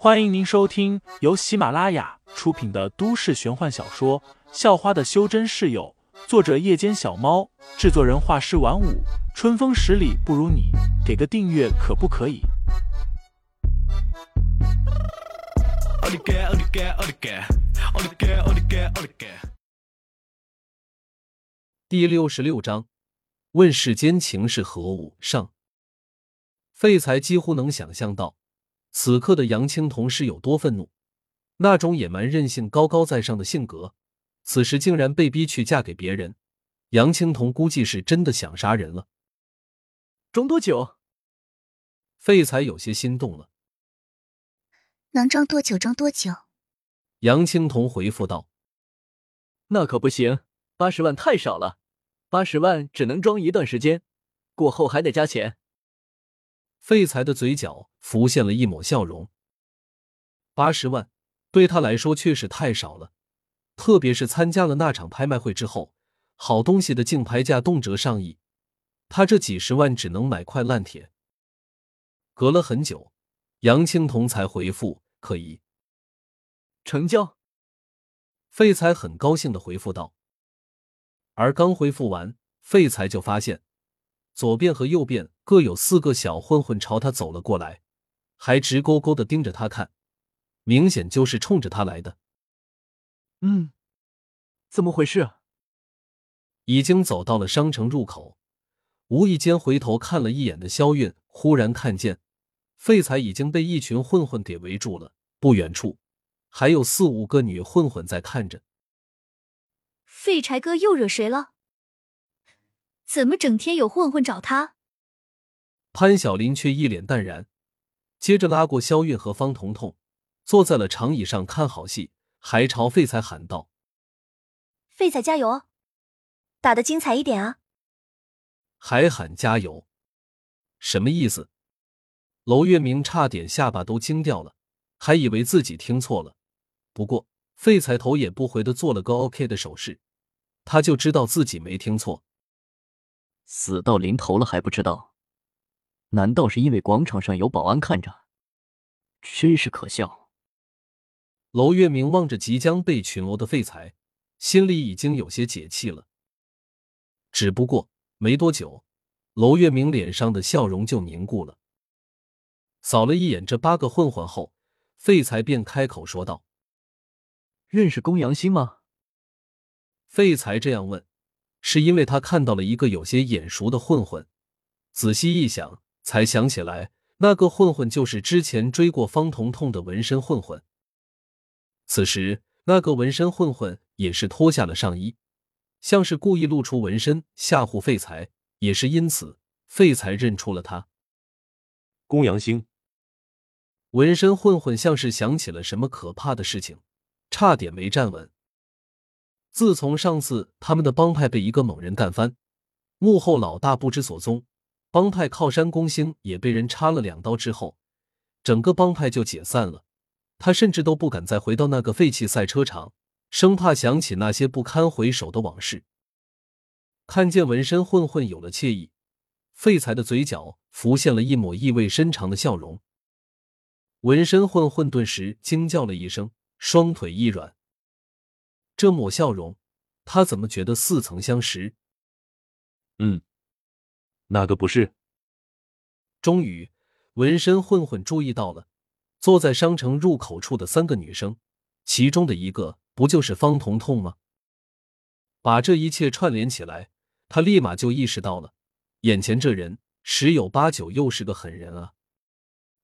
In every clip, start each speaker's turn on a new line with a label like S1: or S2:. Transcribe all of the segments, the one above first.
S1: 欢迎您收听由喜马拉雅出品的都市玄幻小说《校花的修真室友》，作者：夜间小猫，制作人：画师晚舞，春风十里不如你，给个订阅可不可以？
S2: 第六十六章，问世间情是何物？上，废材几乎能想象到。此刻的杨青桐是有多愤怒？那种野蛮任性、高高在上的性格，此时竟然被逼去嫁给别人。杨青桐估计是真的想杀人了。
S3: 装多久？
S2: 废材有些心动了。
S4: 能装多久装多久。
S2: 杨青桐回复道：“
S3: 那可不行，八十万太少了，八十万只能装一段时间，过后还得加钱。”
S2: 废材的嘴角浮现了一抹笑容。八十万对他来说确实太少了，特别是参加了那场拍卖会之后，好东西的竞拍价动辄上亿，他这几十万只能买块烂铁。隔了很久，杨青桐才回复：“可以，
S3: 成交。”
S2: 废材很高兴的回复道。而刚回复完，废材就发现。左边和右边各有四个小混混朝他走了过来，还直勾勾的盯着他看，明显就是冲着他来的。
S3: 嗯，怎么回事？
S2: 已经走到了商城入口，无意间回头看了一眼的肖韵，忽然看见废材已经被一群混混给围住了，不远处还有四五个女混混在看着。
S4: 废柴哥又惹谁了？怎么整天有混混找他？
S2: 潘晓林却一脸淡然，接着拉过肖月和方彤彤，坐在了长椅上看好戏，还朝废材喊道：“
S4: 废材加油，打得精彩一点啊！”
S2: 还喊加油，什么意思？娄月明差点下巴都惊掉了，还以为自己听错了。不过废材头也不回的做了个 OK 的手势，他就知道自己没听错。
S3: 死到临头了还不知道？难道是因为广场上有保安看着？真是可笑。
S2: 娄月明望着即将被群殴的废材，心里已经有些解气了。只不过没多久，娄月明脸上的笑容就凝固了。扫了一眼这八个混混后，废材便开口说道：“
S3: 认识公羊星吗？”
S2: 废材这样问。是因为他看到了一个有些眼熟的混混，仔细一想，才想起来那个混混就是之前追过方彤彤的纹身混混。此时，那个纹身混混也是脱下了上衣，像是故意露出纹身吓唬废材。也是因此，废材认出了他。
S5: 公羊星，
S2: 纹身混混像是想起了什么可怕的事情，差点没站稳。自从上次他们的帮派被一个猛人干翻，幕后老大不知所踪，帮派靠山公星也被人插了两刀之后，整个帮派就解散了。他甚至都不敢再回到那个废弃赛车场，生怕想起那些不堪回首的往事。看见纹身混混有了惬意，废材的嘴角浮现了一抹意味深长的笑容。纹身混混顿时惊叫了一声，双腿一软。这抹笑容，他怎么觉得似曾相识？
S5: 嗯，那个不是。
S2: 终于，纹身混混注意到了坐在商城入口处的三个女生，其中的一个不就是方彤彤吗？把这一切串联起来，他立马就意识到了，眼前这人十有八九又是个狠人啊！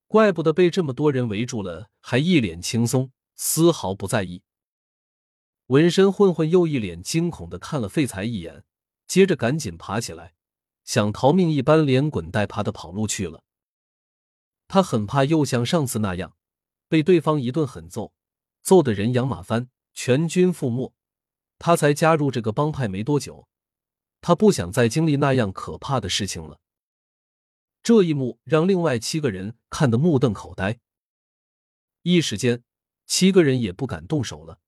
S2: 怪不得被这么多人围住了，还一脸轻松，丝毫不在意。纹身混混又一脸惊恐的看了废材一眼，接着赶紧爬起来，想逃命一般连滚带爬的跑路去了。他很怕又像上次那样，被对方一顿狠揍，揍得人仰马翻，全军覆没。他才加入这个帮派没多久，他不想再经历那样可怕的事情了。这一幕让另外七个人看得目瞪口呆，一时间，七个人也不敢动手了。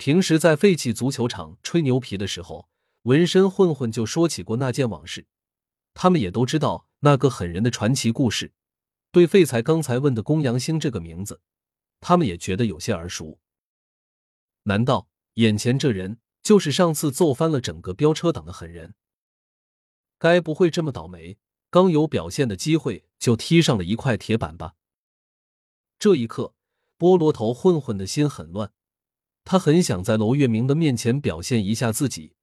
S2: 平时在废弃足球场吹牛皮的时候，纹身混混就说起过那件往事，他们也都知道那个狠人的传奇故事，对废材刚才问的公羊星这个名字，他们也觉得有些耳熟。难道眼前这人就是上次揍翻了整个飙车党的狠人？该不会这么倒霉，刚有表现的机会就踢上了一块铁板吧？这一刻，菠萝头混混的心很乱，他很想在娄月明的面前表现一下自己，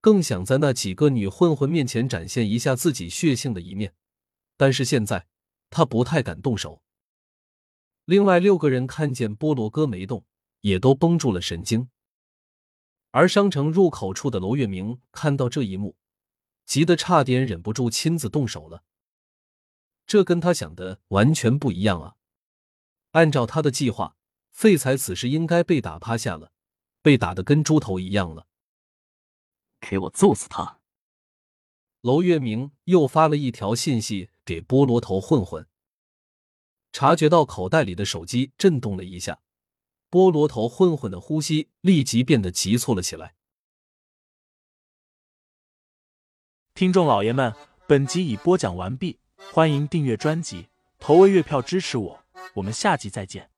S2: 更想在那几个女混混面前展现一下自己血性的一面，但是现在他不太敢动手。另外六个人看见菠萝哥没动，也都绷住了神经。而商城入口处的娄月明看到这一幕，急得差点忍不住亲自动手了。这跟他想的完全不一样啊！按照他的计划，废材此时应该被打趴下了，被打得跟猪头一样了。
S3: 给我揍死他！
S2: 娄月明又发了一条信息给菠萝头混混。察觉到口袋里的手机震动了一下，菠萝头混混的呼吸立即变得急促了起来。
S1: 听众老爷们，本集已播讲完毕，欢迎订阅专辑，投喂月票支持我，我们下集再见。